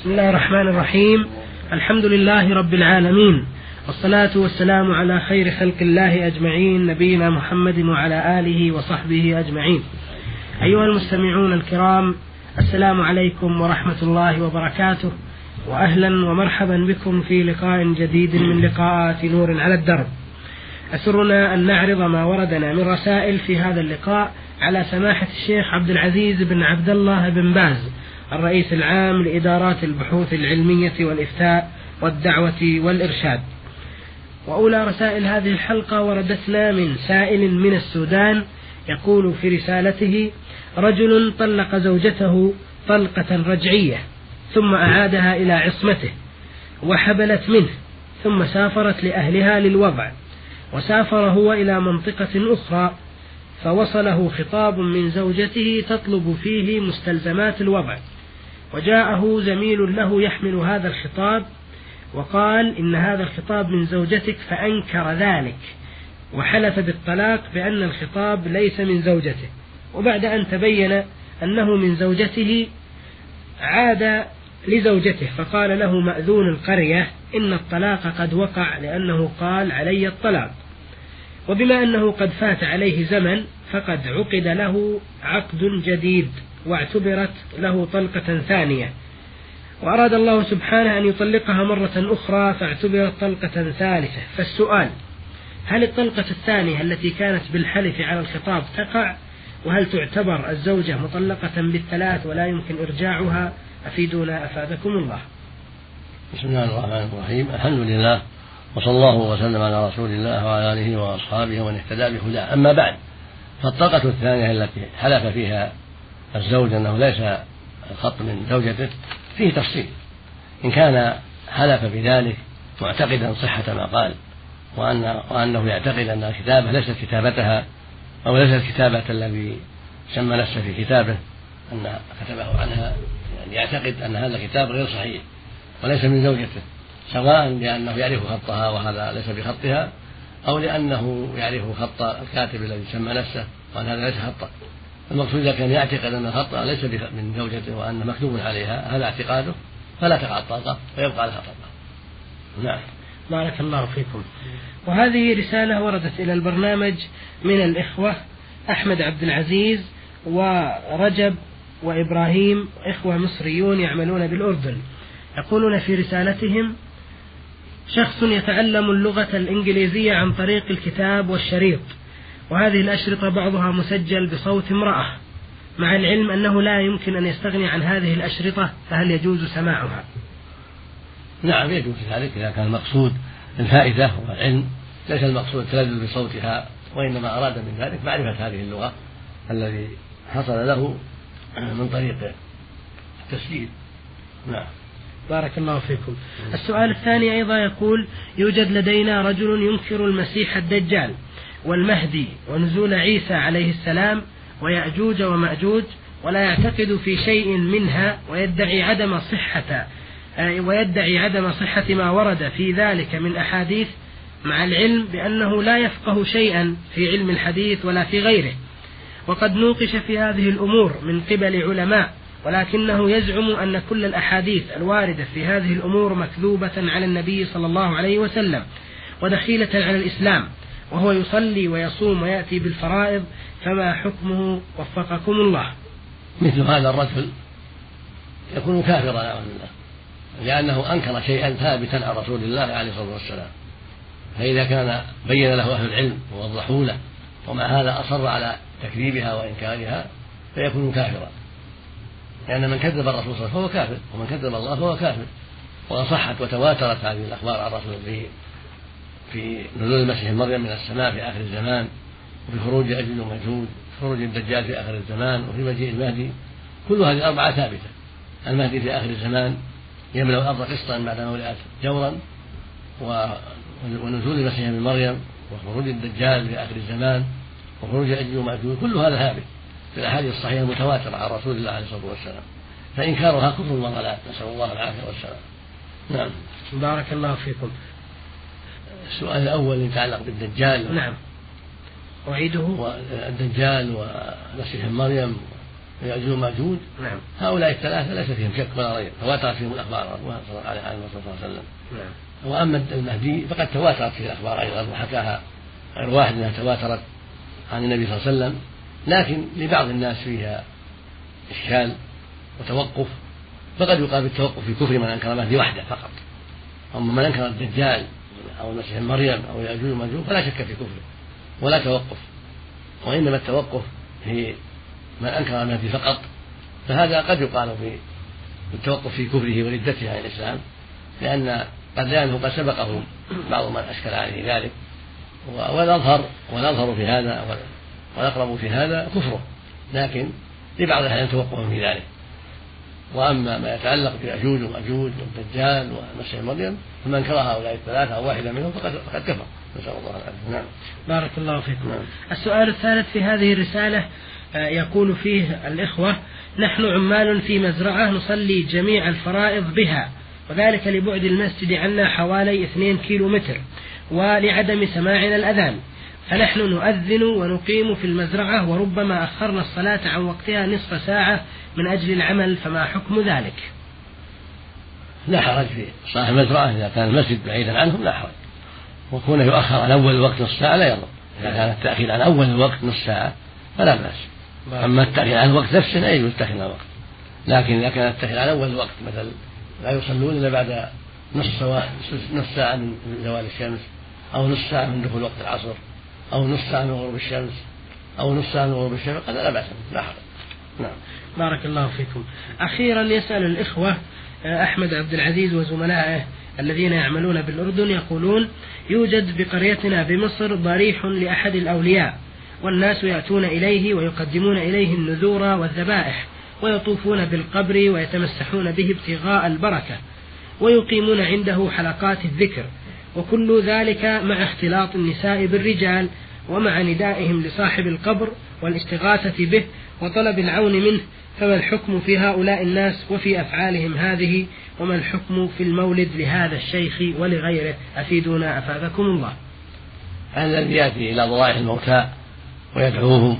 بسم الله الرحمن الرحيم. الحمد لله رب العالمين. والصلاة والسلام على خير خلق الله أجمعين نبينا محمد وعلى آله وصحبه أجمعين. أيها المستمعون الكرام السلام عليكم ورحمة الله وبركاته. وأهلا ومرحبا بكم في لقاء جديد من لقاءات نور على الدرب. أسرنا أن نعرض ما وردنا من رسائل في هذا اللقاء على سماحة الشيخ عبد العزيز بن عبد الله بن باز. الرئيس العام لإدارات البحوث العلمية والإفتاء والدعوة والإرشاد. وأولى رسائل هذه الحلقة وردتنا من سائل من السودان يقول في رسالته رجل طلق زوجته طلقة رجعية ثم أعادها إلى عصمته وحبلت منه ثم سافرت لأهلها للوضع وسافر هو إلى منطقة أخرى فوصله خطاب من زوجته تطلب فيه مستلزمات الوضع. وجاءه زميل له يحمل هذا الخطاب وقال إن هذا الخطاب من زوجتك فأنكر ذلك وحلف بالطلاق بأن الخطاب ليس من زوجته وبعد أن تبين أنه من زوجته عاد لزوجته فقال له مأذون القرية إن الطلاق قد وقع لأنه قال علي الطلاق وبما أنه قد فات عليه زمن فقد عقد له عقد جديد واعتبرت له طلقة ثانية. وأراد الله سبحانه أن يطلقها مرة أخرى فاعتبرت طلقة ثالثة. فالسؤال هل الطلقة الثانية التي كانت بالحلف على الخطاب تقع؟ وهل تعتبر الزوجة مطلقة بالثلاث ولا يمكن إرجاعها؟ أفيدونا أفادكم الله. بسم الله الرحمن الرحيم. الحمد لله وصلى الله وسلم على رسول الله وعلى آله وأصحابه ومن اهتدى بهداه. أما بعد فالطلقة الثانية التي حلف فيها الزوج أنه ليس الخط من زوجته فيه تفصيل. إن كان حلف بذلك معتقدا صحة ما قال وأن وأنه يعتقد أن الكتابة ليست كتابتها أو ليست كتابة الذي سمى نفسه في كتابه أن كتبه عنها يعني يعتقد أن هذا الكتاب غير صحيح وليس من زوجته سواء لأنه يعرف خطها وهذا ليس بخطها أو لأنه يعرف خط الكاتب الذي سمى نفسه وأن هذا ليس خطه المقصود إذا كان يعتقد أن الخط ليس من زوجته وأن مكتوب عليها هذا اعتقاده فلا تقع الطلقة ويبقى لها طلقة. نعم. بارك الله فيكم. وهذه رسالة وردت إلى البرنامج من الإخوة أحمد عبد العزيز ورجب وإبراهيم إخوة مصريون يعملون بالأردن. يقولون في رسالتهم شخص يتعلم اللغة الإنجليزية عن طريق الكتاب والشريط. وهذه الأشرطة بعضها مسجل بصوت امرأة مع العلم أنه لا يمكن أن يستغني عن هذه الأشرطة فهل يجوز سماعها؟ نعم يجوز ذلك إذا كان المقصود الفائدة والعلم ليس المقصود التلذذ بصوتها وإنما أراد من ذلك معرفة هذه اللغة الذي حصل له من طريق التسجيل. نعم. بارك الله فيكم. السؤال الثاني أيضا يقول يوجد لدينا رجل ينكر المسيح الدجال. والمهدي ونزول عيسى عليه السلام ويأجوج ومأجوج ولا يعتقد في شيء منها ويدعي عدم صحة آه، ويدعي عدم صحة ما ورد في ذلك من أحاديث مع العلم بأنه لا يفقه شيئا في علم الحديث ولا في غيره. وقد نوقش في هذه الأمور من قبل علماء ولكنه يزعم أن كل الأحاديث الواردة في هذه الأمور مكذوبة على النبي صلى الله عليه وسلم ودخيلة على الإسلام. وهو يصلي ويصوم ويأتي بالفرائض فما حكمه وفقكم الله. مثل هذا الرجل يكون كافرا نعوذ بالله لأنه أنكر شيئا ثابتا عن رسول الله عليه الصلاة والسلام. فإذا كان بين له أهل العلم ووضحوا له ومع هذا أصر على تكذيبها وإنكارها فيكون كافرا. لأن من كذب الرسول صلى الله عليه وسلم فهو كافر ومن كذب الله فهو كافر. وقد صحت وتواترت هذه الأخبار عن رسول الله في نزول المسيح مريم من السماء في آخر الزمان وفي خروج أجل ومجهود خروج الدجال في آخر الزمان وفي مجيء المهدي. كل هذه الأربعة ثابتة. المهدي في آخر الزمان يملأ الأرض قسطا بعدما ملئت جورا ونزول المسيح من مريم وخروج الدجال في آخر الزمان وخروج أجل ومأجوج كل هذا ثابت في الأحاديث الصحيحة المتواترة عن رسول الله عليه الصلاة والسلام. فإنكارها كفر وضلال. نسأل الله العافية والسلام. نعم. بارك الله فيكم. السؤال الأول يتعلق بالدجال نعم. أعيده. والدجال ومسيح مريم ويأجوج ومأجوج نعم. هؤلاء الثلاثة ليس فيهم شك ولا ريب تواترت فيهم الأخبار صلى الله عليه وسلم. نعم. وأما المهدي فقد تواترت فيه الأخبار أيضا وحكاها غير واحد أنها تواترت عن النبي صلى الله عليه وسلم. لكن لبعض الناس فيها إشكال وتوقف فقد يقال بالتوقف في كفر من أنكر المهدي وحده فقط. أما من أنكر الدجال أو المسيح مريم أو يأجوج ومأجوج فلا شك في كفره ولا توقف. وإنما التوقف في من أنكر المهدي فقط فهذا قد يقال في التوقف في كفره وردته عن الإسلام لأن قد لأنه قد سبقه بعض من أشكل عليه ذلك. والأظهر والأظهر في هذا والأقرب في هذا كفره. لكن لبعض الأحيان توقف في ذلك. وأما ما يتعلق بأجوج ومأجوج والدجال ومسيح مريم فمن كره هؤلاء الثلاثة أو واحدا منهم فقد فقد كفر. نسأل الله العافية. نعم. بارك الله فيكم. نعم. السؤال الثالث في هذه الرسالة آه، يقول فيه الإخوة نحن عمال في مزرعة نصلي جميع الفرائض بها وذلك لبعد المسجد عنا حوالي اثنين كيلو متر ولعدم سماعنا الأذان. فنحن نؤذن ونقيم في المزرعة وربما أخرنا الصلاة عن وقتها نصف ساعة من أجل العمل فما حكم ذلك؟ لا حرج في صلاح المزرعة إذا كان المسجد بعيدا عنهم لا حرج. وكونه يؤخر عن أول الوقت نصف ساعة لا يضر. إذا كان التأخير عن أول الوقت نصف ساعة فلا بأس. أما التأخير عن الوقت نفسه لا يجوز التأخير عن الوقت. لكن إذا كان التأخير عن أول الوقت مثل لا يصلون إلا بعد نصف نصف ساعة من زوال الشمس أو نصف ساعة من دخول وقت العصر. أو نصف ساعة من غروب الشمس أو نصف ساعة من غروب الشمس هذا لا بأس لا حرج. نعم. بارك الله فيكم. أخيرا يسأل الإخوة آه، أحمد عبد العزيز وزملائه الذين يعملون بالأردن يقولون يوجد بقريتنا بمصر ضريح لأحد الأولياء والناس يأتون إليه ويقدمون إليه النذور والذبائح ويطوفون بالقبر ويتمسحون به ابتغاء البركة ويقيمون عنده حلقات الذكر وكل ذلك مع اختلاط النساء بالرجال ومع ندائهم لصاحب القبر والاستغاثة به وطلب العون منه فما الحكم في هؤلاء الناس وفي أفعالهم هذه؟ وما الحكم في المولد لهذا الشيخ ولغيره؟ أفيدونا أفادكم الله. الذي يأتي إلى ضرائح الموتى ويدعوهم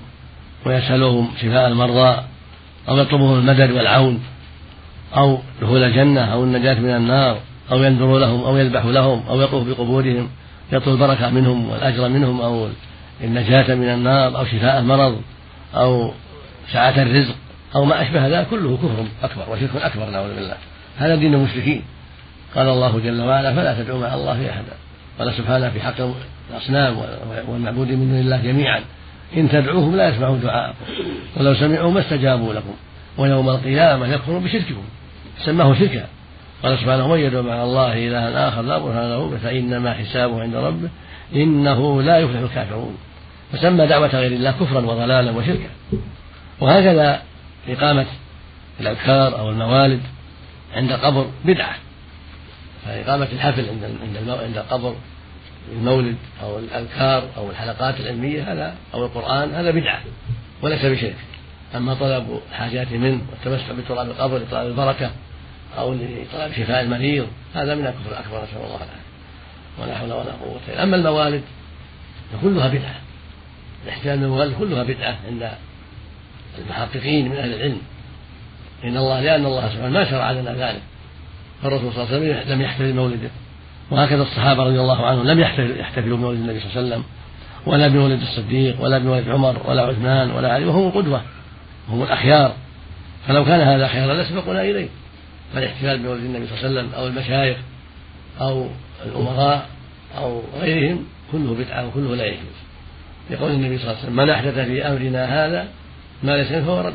ويسألهم شفاء المرضى أو يطلبهم المدد والعون أو دخول الجنة أو النجاة من النار. أو ينذر لهم أو يذبح لهم أو يطوف بقبورهم يطلب البركة منهم والأجر منهم أو النجاة من النار أو شفاء المرض أو سعة الرزق أو ما أشبه ذلك كله كفر أكبر وشرك أكبر نعوذ بالله. هذا دين المشركين. قال الله جل وعلا فلا تدعوا مع الله أحدا. قال سبحانه في حق الأصنام والمعبود من دون الله جميعا إن تدعوهم لا يسمعوا دعاءكم ولو سمعوا ما استجابوا لكم ويوم القيامة يكفرون بشرككم. سماه شركا. قال سبحانه ومن يدعو مع الله إلها آخر لا برهان له فإنما حسابه عند ربه إنه لا يفلح الكافرون. فسمى دعوة غير الله كفرا وضلالا وشركا. وهكذا إقامة الأذكار أو الموالد عند قبر بدعة. فإقامة الحفل عند عند عند القبر المولد أو الأذكار أو الحلقات العلمية هذا أو القرآن هذا بدعة وليس بشرك. أما طلب الحاجات منه والتمسح بتراب القبر لطلب البركة أو لطلب شفاء المريض هذا من الكفر الأكبر نسأل الله العافية. ولا حول ولا قوة إلا أما الموالد فكلها بدعة. الاحتفال بالموالد كلها بدعة عند المحققين من أهل العلم. إن الله لأن الله سبحانه ما شرع لنا ذلك. فالرسول صلى الله عليه وسلم لم يحتفل بمولده. وهكذا الصحابة رضي الله عنهم لم يحتفلوا بمولد النبي صلى الله عليه وسلم. ولا بمولد الصديق ولا بمولد عمر ولا عثمان ولا علي. وهم القدوة. وهم الأخيار. فلو كان هذا خيرا لسبقنا إليه. فالاحتفال بمولد النبي صلى الله عليه وسلم أو المشايخ أو الأمراء أو غيرهم كله بدعة وكله لا يجوز. لقول النبي صلى الله عليه وسلم من أحدث في أمرنا هذا ما ليس فهو رد.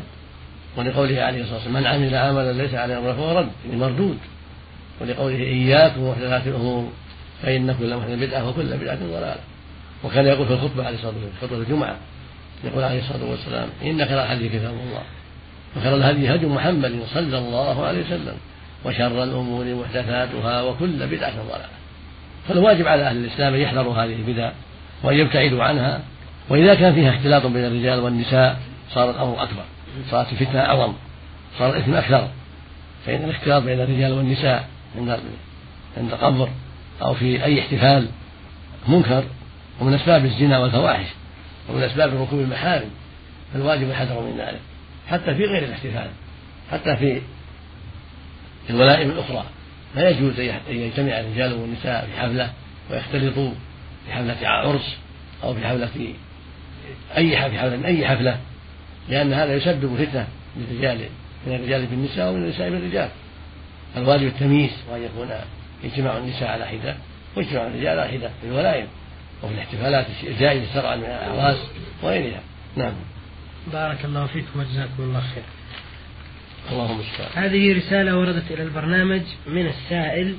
ولقوله عليه الصلاة والسلام من عمل عملا ليس عليه أمره فهو رد. يعني مردود. ولقوله إياكم ومحدثات الأمور فإن كل محدث بدعة وكل بدعة ضلالة. وكان يقول في الخطبة عليه الصلاة والسلام خطبة الجمعة يقول عليه الصلاة والسلام إن خير الحديث كتاب الله. وخير الهدي هدي محمد صلى الله عليه وسلم وشر الأمور محدثاتها وكل بدعة ضلالة. فالواجب على أهل الإسلام أن يحذروا هذه البدع وأن يبتعدوا عنها. وإذا كان فيها اختلاط بين الرجال والنساء صار الأمر أكبر. صارت الفتنة أعظم. صار الإثم أكثر. فإن الاختلاط بين الرجال والنساء عند عند قبر أو في أي احتفال منكر ومن أسباب الزنا والفواحش ومن أسباب ركوب المحارم فالواجب الحذر من ذلك. حتى في غير الاحتفال حتى في الولائم الأخرى. لا يجوز أن يجتمع الرجال والنساء في حفلة ويختلطوا في حفلة عرس أو في حفلة أي حفلة, حفلة أي حفلة لأن هذا يسبب فتنة للرجال من الرجال بالنساء ومن النساء بالرجال الواجب التمييز وأن يكون اجتماع النساء على حدة واجتماع الرجال على حدة في الولائم وفي الاحتفالات الجائزة شرعا من الأعراس وغيرها. نعم. بارك الله فيكم وجزاكم الله خير. اللهم هذه رسالة وردت إلى البرنامج من السائل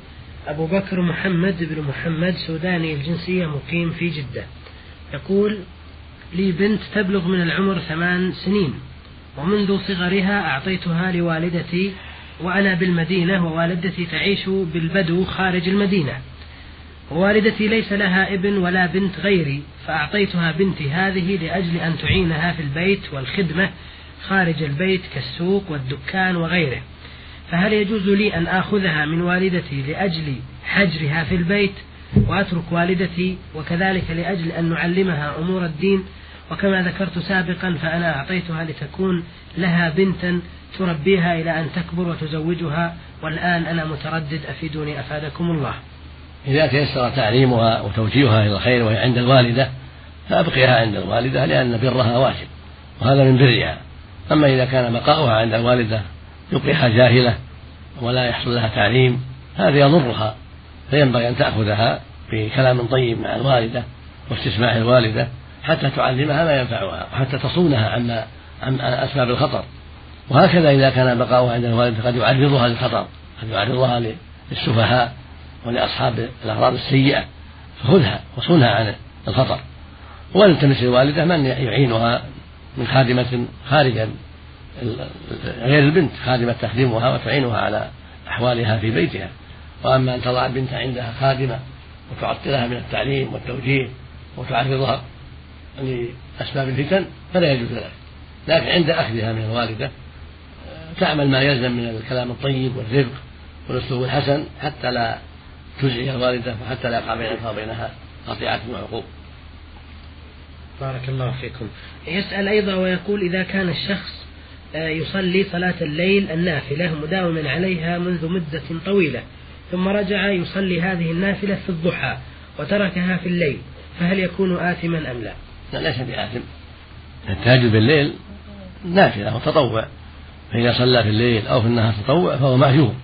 أبو بكر محمد بن محمد سوداني الجنسية مقيم في جدة. يقول لي بنت تبلغ من العمر ثمان سنين ومنذ صغرها أعطيتها لوالدتي وأنا بالمدينة ووالدتي تعيش بالبدو خارج المدينة. ووالدتي ليس لها ابن ولا بنت غيري فأعطيتها بنتي هذه لأجل أن تعينها في البيت والخدمة خارج البيت كالسوق والدكان وغيره. فهل يجوز لي أن آخذها من والدتي لأجل حجرها في البيت؟ وأترك والدتي وكذلك لأجل أن نعلمها أمور الدين وكما ذكرت سابقا فأنا أعطيتها لتكون لها بنتا تربيها إلى أن تكبر وتزوجها والآن أنا متردد أفيدوني أفادكم الله. إذا تيسر تعليمها وتوجيهها إلى الخير وهي عند الوالدة فأبقيها عند الوالدة لأن برها واجب وهذا من برها. أما إذا كان بقاؤها عند الوالدة يبقيها جاهلة ولا يحصل لها تعليم هذا يضرها فينبغي أن تأخذها بكلام طيب مع الوالدة واستسماع الوالدة حتى تعلمها ما ينفعها وحتى تصونها عما عن أسباب الخطر. وهكذا إذا كان بقاؤها عند الوالدة قد يعرضها للخطر قد يعرضها للسفهاء ولأصحاب الأغراض السيئة فخذها وصونها عن الخطر. ولتمس الوالدة من يعينها من خادمة خارج غير البنت خادمة تخدمها وتعينها على أحوالها في بيتها. وأما أن تضع البنت عندها خادمة وتعطلها من التعليم والتوجيه وتعرضها لأسباب الفتن فلا يجوز ذلك لكن عند أخذها من الوالدة تعمل ما يلزم من الكلام الطيب والرفق والأسلوب الحسن حتى لا تزعج الوالدة وحتى لا يقع بينها وبينها قطيعة وعقوق. بارك الله فيكم. يسأل أيضا ويقول إذا كان الشخص آه، يصلي صلاة الليل النافلة مداوما عليها منذ مدة طويلة ثم رجع يصلي هذه النافلة في الضحى وتركها في الليل فهل يكون آثما أم لا؟ لا ليس بآثم. التهجد بالليل نافلة وتطوع. فإذا صلى في الليل أو في النهار تطوع فهو مأجور.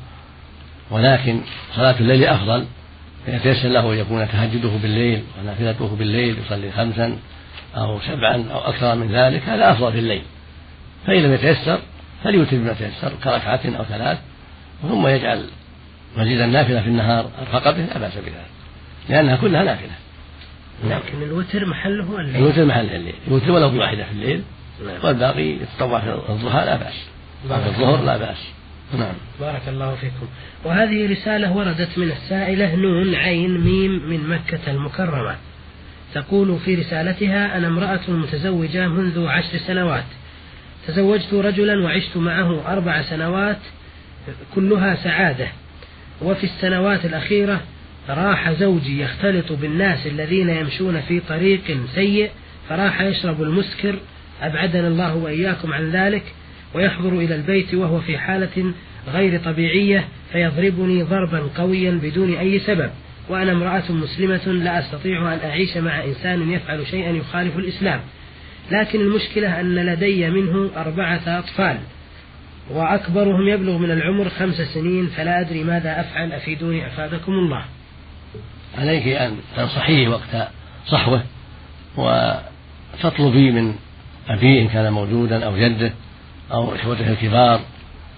ولكن صلاة الليل أفضل فيتيسر له أن يكون تهجده بالليل ونافلته بالليل يصلي خمسا أو سبعا أو أكثر من ذلك هذا أفضل في الليل. فإن لم يتيسر فليوتر بما تيسر كركعة أو ثلاث ثم يجعل مزيد النافلة في النهار فقط لا بأس بذلك لأنها كلها نافلة. لكن الوتر محله الليل الوتر محله الليل. يوتر ولو بواحدة في الليل نعم. والباقي يتطوع في الضحى لا بأس. في الظهر لا بأس. نعم. بارك الله فيكم. وهذه رسالة وردت من السائلة نون عين ميم من مكة المكرمة. تقول في رسالتها أنا امرأة متزوجة منذ عشر سنوات. تزوجت رجلا وعشت معه أربع سنوات كلها سعادة. وفي السنوات الأخيرة راح زوجي يختلط بالناس الذين يمشون في طريق سيء فراح يشرب المسكر. أبعدنا الله وإياكم عن ذلك. ويحضر إلى البيت وهو في حالة غير طبيعية فيضربني ضربا قويا بدون أي سبب. وأنا امرأة مسلمة لا أستطيع أن أعيش مع إنسان يفعل شيئا يخالف الإسلام. لكن المشكلة أن لدي منه أربعة أطفال وأكبرهم يبلغ من العمر خمس سنين فلا أدري ماذا أفعل أفيدوني أفادكم الله. عليك أن تنصحيه وقت صحوة وتطلبي من أبيه إن كان موجودا أو جده. أو إخوته الكبار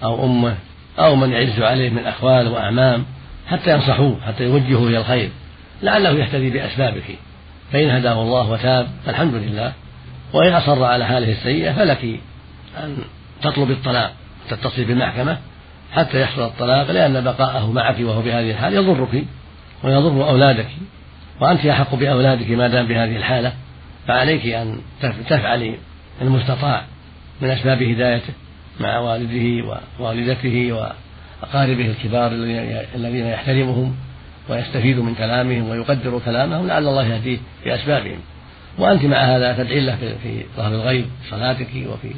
أو أمه أو من يعز عليه من أخوال وأعمام حتى ينصحوه حتى يوجهوه إلى الخير. لعله يهتدي بأسبابك فإن هداه الله وتاب فالحمد لله. وإن أصر على حاله السيئة فلك أن تطلب الطلاق تتصل بالمحكمة حتى يحصل الطلاق لأن بقاءه معك وهو بهذه الحال يضرك ويضر أولادك. وأنت أحق بأولادك ما دام بهذه الحالة. فعليك أن تفعلي المستطاع. من أسباب هدايته مع والده ووالدته وأقاربه الكبار الذين يحترمهم ويستفيد من كلامهم ويقدر كلامهم لعل الله يهديه بأسبابهم وأنت مع هذا تدعي له في ظهر الغيب في صلاتك وفي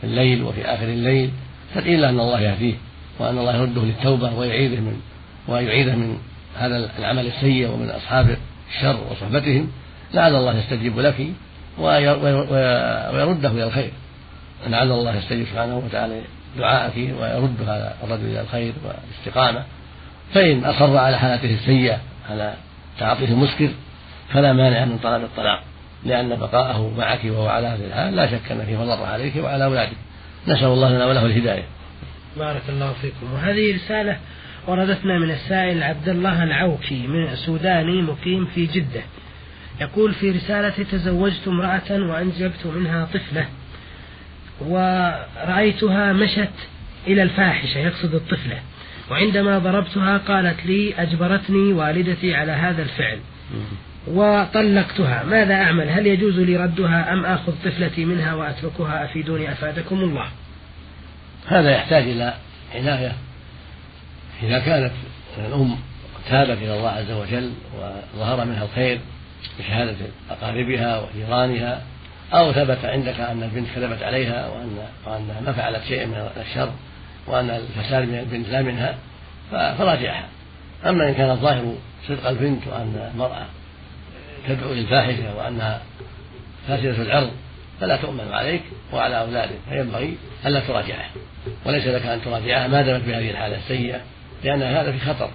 في الليل وفي آخر الليل. تدعي له أن الله يهديه وأن الله يرده للتوبة ويعيده من ويعيده من هذا العمل السيء ومن أصحاب الشر وصحبتهم. لعل الله يستجيب لك ويرده إلى الخير. لعل الله يستجيب سبحانه وتعالى دعاءك ويرد هذا الرجل إلى الخير والاستقامة. فإن أصر على حالته السيئة على تعاطيه المسكر فلا مانع من طلب الطلاق لأن بقاءه معك وهو على هذه الحال لا شك أن فيه مضرة عليك وعلى أولادك نسأل الله لنا وله الهداية. بارك الله فيكم. وهذه رسالة وردتنا من السائل عبد الله العوكي من سوداني مقيم في جدة. يقول في رسالة تزوجت امرأة وأنجبت منها طفلة ورأيتها مشت إلى الفاحشة يقصد الطفلة. وعندما ضربتها قالت لي أجبرتني والدتي على هذا الفعل. وطلقتها. ماذا أعمل؟ هل يجوز لي ردها أم آخذ طفلتي منها وأتركها أفيدوني أفادكم الله؟ هذا يحتاج إلى عناية. إذا كانت الأم تابت إلى الله عز وجل وظهر منها الخير بشهادة أقاربها وجيرانها أو ثبت عندك أن البنت كذبت عليها وأن وأنها ما فعلت شيئا من الشر وأن الفساد من البنت لا منها فراجعها. أما إن كان الظاهر صدق البنت وأن المرأة تدعو للفاحشة وأنها فاسدة العرض فلا تؤمن عليك وعلى أولادك. فينبغي ألا تراجعها وليس لك أن تراجعها ما دامت بهذه الحالة السيئة لأن هذا في خطر.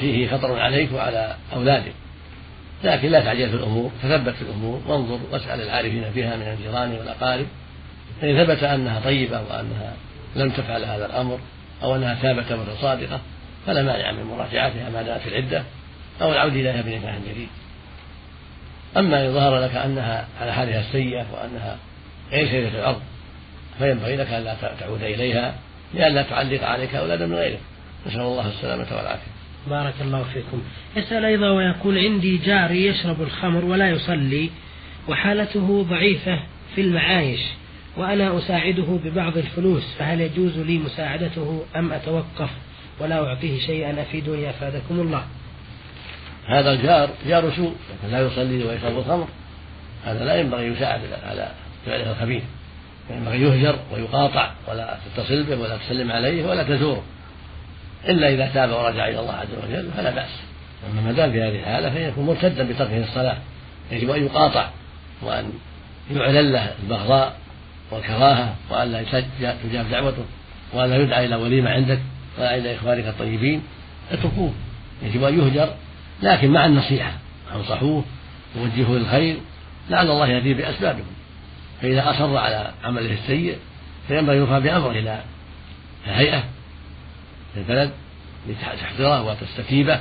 فيه خطر عليك وعلى أولادك. لكن لا تعجل في الأمور تثبت في الأمور وانظر واسأل العارفين فيها من الجيران والأقارب. فإن ثبت أنها طيبة وأنها لم تفعل هذا الأمر أو أنها تابت توبة صادقة فلا مانع من مراجعتها ما دامت في العدة أو العودة إليها بنكاح جديد أما إن ظهر لك أنها على حالها السيئة وأنها غير سيدة الأرض فينبغي لك ألا تعود إليها لئلا تعلق عليك أولادا من غيرك. نسأل الله السلامة والعافية. بارك الله فيكم. يسأل أيضا ويقول عندي جاري يشرب الخمر ولا يصلي وحالته ضعيفة في المعايش وأنا أساعده ببعض الفلوس فهل يجوز لي مساعدته أم أتوقف ولا أعطيه شيئا أفيدوني أفادكم الله؟ هذا الجار جار سوء لكن لا يصلي ويشرب الخمر. هذا لا ينبغي يساعد على فعله الخبيث. ينبغي يهجر ويقاطع ولا تتصل به ولا تسلم عليه ولا تزوره. إلا إذا تاب ورجع إلى الله عز وجل فلا بأس. أما ما دام في هذه الحالة فيكون مرتدا بتركه الصلاة يجب أن يقاطع وأن يعلن له البغضاء والكراهة وأن لا تجاب دعوته وأن لا يدعى إلى وليمة عندك ولا إلى إخوانك الطيبين. اتركوه. يجب أن يهجر. لكن مع النصيحة أنصحوه. ووجهوه للخير. لعل الله يهديه بأسبابه فإذا أصر على عمله السيء فينبغي يرفع بأمره إلى الهيئة في البلد لتحضره وتستتيبه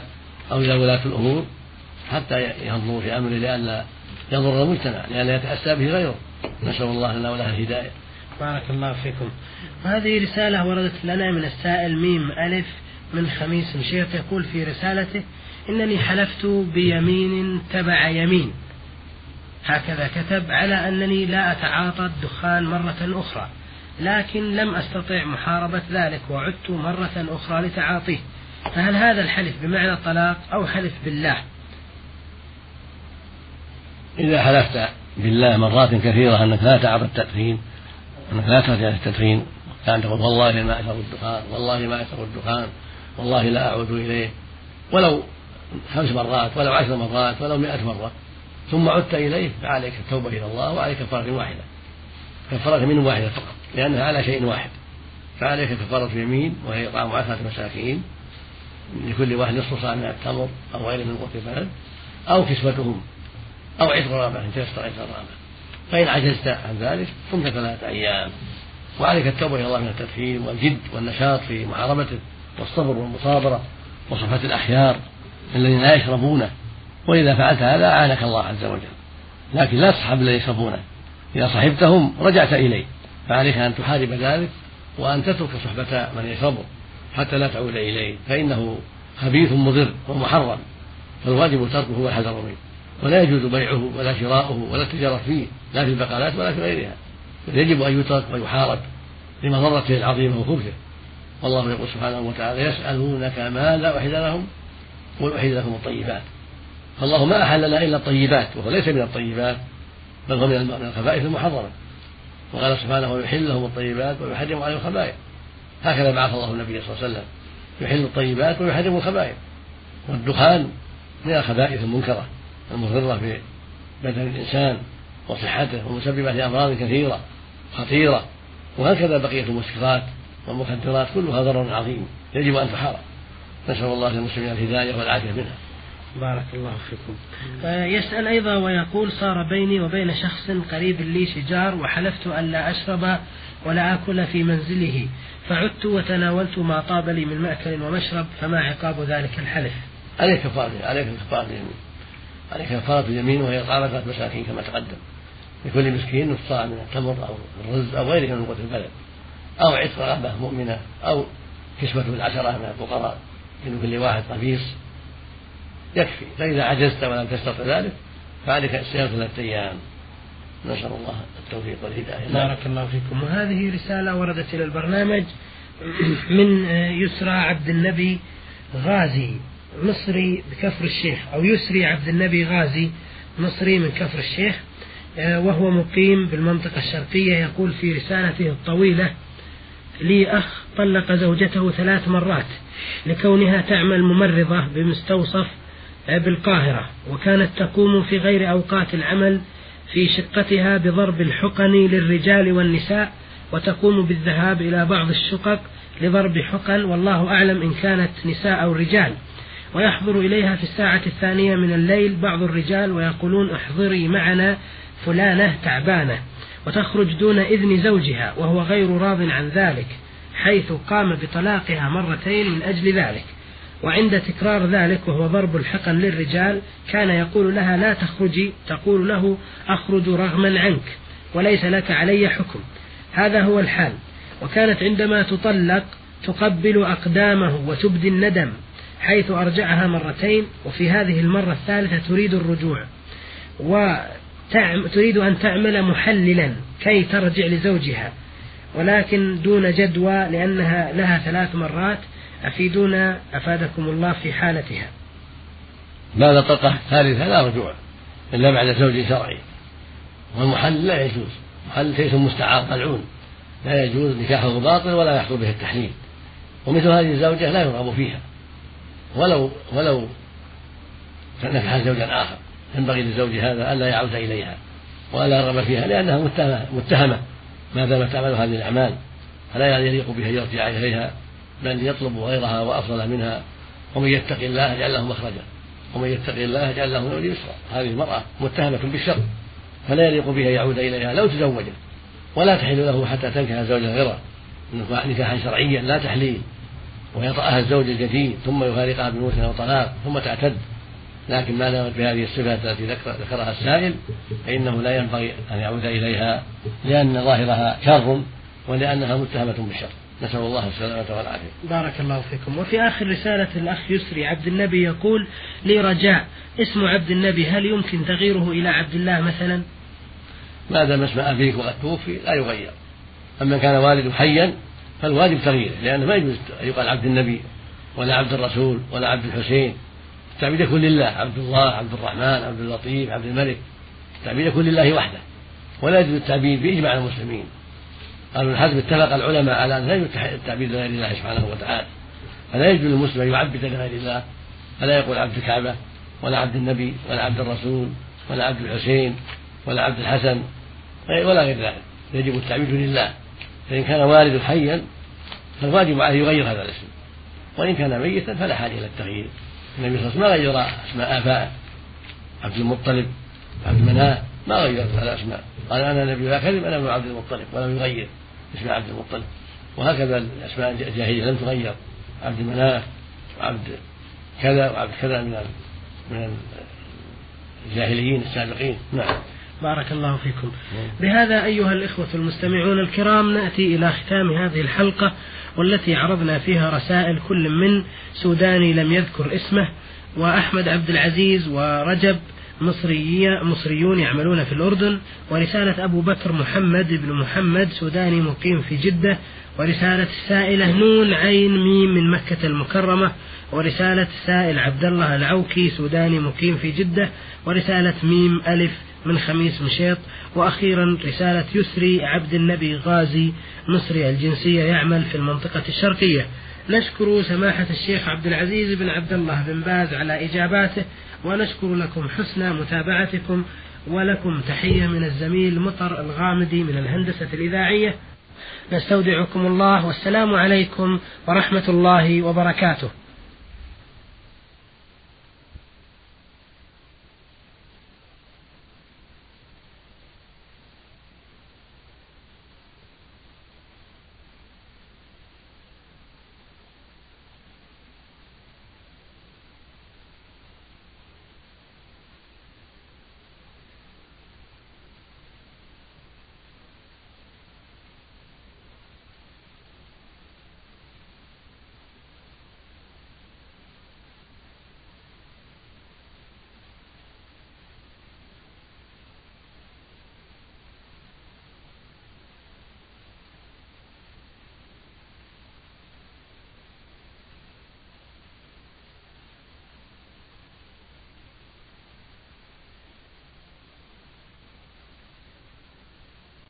أو إلى ولاة الأمور حتى ينظروا في أمره لئلا يضر المجتمع لئلا يتأسى به غيره. نسأل الله لنا وله الهداية. بارك الله فيكم. وهذه رسالة وردت لنا من السائل ميم ألف من خميس مشيط يقول في رسالته إنني حلفت بيمين تبع يمين. هكذا كتب على أنني لا أتعاطى الدخان مرة أخرى. لكن لم أستطع محاربة ذلك وعدت مرة أخرى لتعاطيه. فهل هذا الحلف بمعنى الطلاق أو حلف بالله؟ إذا حلفت بالله مرات كثيرة أنك لا تعرف التدخين أنك لا ترجع التدخين كان تقول والله ما أشرب الدخان والله ما أشرب الدخان والله لا أعود إليه. ولو خمس مرات ولو عشر مرات ولو مئة مرة. ثم عدت إليه فعليك التوبة إلى الله وعليك كفارة واحدة كفارة من واحدة فقط. لأنها على شيء واحد فعليك كفارة يمين وهي إطعام عشرة مساكين لكل واحد نصف صاع من التمر أو غيره من قوت البلد أو كسوتهم أو عتق رابع إن تيسر عتق رابع. فإن عجزت عن ذلك صمت ثلاثة أيام. وعليك التوبة إلى الله من التدخين والجد والنشاط في محاربته والصبر والمصابرة وصفة الأخيار الذين لا يشربونه وإذا فعلت هذا أعانك الله عز وجل. لكن لا تصحب الذين يشربونه إذا صحبتهم رجعت إليه فعليك أن تحارب ذلك وأن تترك صحبة من يشربه حتى لا تعود إليه فإنه خبيث مضر ومحرم فالواجب تركه والحذر منه ولا يجوز بيعه ولا شراؤه ولا التجارة فيه لا في البقالات ولا في غيرها بل يجب أن يترك ويحارب لمضرته العظيمة وخبثه والله يقول سبحانه وتعالى يسألونك ماذا أحل لهم قل أحل لكم الطيبات. فالله ما أحل لنا إلا الطيبات وهو ليس من الطيبات بل هو من الخبائث المحرمة. وقال سبحانه ويحل لهم الطيبات ويحرم عليهم الخبائث. هكذا بعث الله النبي صلى الله عليه وسلم. يحل الطيبات ويحرم الخبائث. والدخان من الخبائث المنكرة المضرة في بدن الإنسان وصحته ومسببة لأمراض كثيرة خطيرة وهكذا بقية المسكرات والمخدرات كلها ضرر عظيم يجب أن تحارب. نسأل الله للمسلمين الهداية والعافية منها. بارك الله فيكم. آه، يسأل أيضا ويقول صار بيني وبين شخص قريب لي شجار وحلفت أن لا أشرب ولا آكل في منزله فعدت وتناولت ما طاب لي من مأكل ومشرب فما عقاب ذلك الحلف؟ عليك كفارة عليك كفارة اليمين عليك كفارة اليمين وهي إطعام مساكين كما تقدم. لكل مسكين نصف من التمر أو الرز أو غيره من قوت البلد. أو عتق رغبة مؤمنة أو كسوة العشرة من الفقراء من كل واحد قميص يكفي. فإذا عجزت ولم تستطع ذلك فعليك صيام ثلاثة أيام. نسأل الله التوفيق والهداية. بارك الله فيكم. وهذه رسالة وردت إلى البرنامج من يسرى عبد النبي غازي مصري بكفر الشيخ. أو يسري عبد النبي غازي مصري من كفر الشيخ. وهو مقيم بالمنطقة الشرقية يقول في رسالته الطويلة لي أخ طلق زوجته ثلاث مرات لكونها تعمل ممرضة بمستوصف بالقاهرة وكانت تقوم في غير أوقات العمل في شقتها بضرب الحقن للرجال والنساء وتقوم بالذهاب إلى بعض الشقق لضرب حقن والله أعلم إن كانت نساء أو رجال. ويحضر إليها في الساعة الثانية من الليل بعض الرجال ويقولون احضري معنا فلانة تعبانة وتخرج دون إذن زوجها وهو غير راض عن ذلك حيث قام بطلاقها مرتين من أجل ذلك. وعند تكرار ذلك وهو ضرب الحقن للرجال كان يقول لها لا تخرجي تقول له أخرج رغما عنك وليس لك علي حكم. هذا هو الحال. وكانت عندما تطلق تقبل أقدامه وتبدي الندم حيث أرجعها مرتين وفي هذه المرة الثالثة تريد الرجوع. وتريد أن تعمل محللا كي ترجع لزوجها. ولكن دون جدوى لأنها لها ثلاث مرات أفيدونا أفادكم الله في حالتها. بعد الطلقة الثالثة لا رجوع إلا بعد زوج شرعي. والمحل لا يجوز. محل شيء مستعار ملعون. لا يجوز نكاحه باطل ولا يحصل به التحليل. ومثل هذه الزوجة لا يرغب فيها. ولو ولو نكح زوجا آخر ينبغي للزوج هذا ألا يعود إليها وألا يرغب فيها لأنها متهمة. متهمة. ما دامت تعمل هذه الأعمال؟ فلا يليق بها يرجع إليها. بل يطلب غيرها وأفضل منها ومن يتق الله يجعل له مخرجا ومن يتق الله يجعل له من يسرا. هذه المرأة متهمة بالشر فلا يليق بها يعود إليها لو تزوجت ولا تحل له حتى تنكح زوجا غيره نكاحا شرعيا لا تحليل ويطأها الزوج الجديد ثم يفارقها بموت أو طلاق ثم تعتد. لكن ما دامت بهذه الصفات التي ذكرها السائل فإنه لا ينبغي أن يعود إليها لأن ظاهرها شر ولأنها متهمة بالشر. نسأل الله السلامة والعافية. بارك الله فيكم. وفي آخر رسالة الأخ يسري عبد النبي يقول لي رجاء اسم عبد النبي هل يمكن تغييره إلى عبد الله مثلا؟ ما دام اسم أبيك وقد توفي؟ لا يغير. أما كان والده حيا فالواجب تغييره لأنه ما يجوز أن يقال عبد النبي ولا عبد الرسول ولا عبد الحسين. التعبيد يكون لله عبد الله عبد الرحمن عبد اللطيف عبد الملك. التعبيد يكون لله وحده. ولا يجوز التعبيد بإجماع المسلمين. قالوا الحزم اتفق العلماء على أن لا يجوز التعبيد لغير الله سبحانه وتعالى. فلا يجوز للمسلم أن يعبد لغير الله. فلا يقول عبد الكعبة ولا عبد النبي ولا عبد الرسول ولا عبد الحسين ولا عبد الحسن ولا غير ذلك. يجب التعبيد لله. فإن كان والد حيا فالواجب عليه يغير هذا الاسم. وإن كان ميتا فلا حاجة إلى التغيير. النبي صلى الله عليه وسلم ما غير أسماء آبائه عبد المطلب عبد مناف ما غير الأسماء. قال أنا نبي لا كذب أنا ابن عبد المطلب ولم يغير. اسم عبد المطلب. وهكذا الأسماء الجاهلية لم تغير. عبد مناف وعبد كذا وعبد كذا من من الجاهليين السابقين. نعم. بارك الله فيكم. بهذا أيها الإخوة المستمعون الكرام نأتي إلى ختام هذه الحلقة والتي عرضنا فيها رسائل كل من سوداني لم يذكر اسمه وأحمد عبد العزيز ورجب مصريون يعملون في الأردن ورسالة أبو بكر محمد بن محمد سوداني مقيم في جدة ورسالة السائلة نون عين ميم من مكة المكرمة ورسالة السائل عبد الله العوكي سوداني مقيم في جدة ورسالة ميم ألف من خميس مشيط وأخيرا رسالة يسري عبد النبي غازي مصري الجنسية يعمل في المنطقة الشرقية. نشكر سماحة الشيخ عبد العزيز بن عبد الله بن باز على إجاباته. ونشكر لكم حسن متابعتكم ولكم تحية من الزميل مطر الغامدي من الهندسة الإذاعية. نستودعكم الله والسلام عليكم ورحمة الله وبركاته.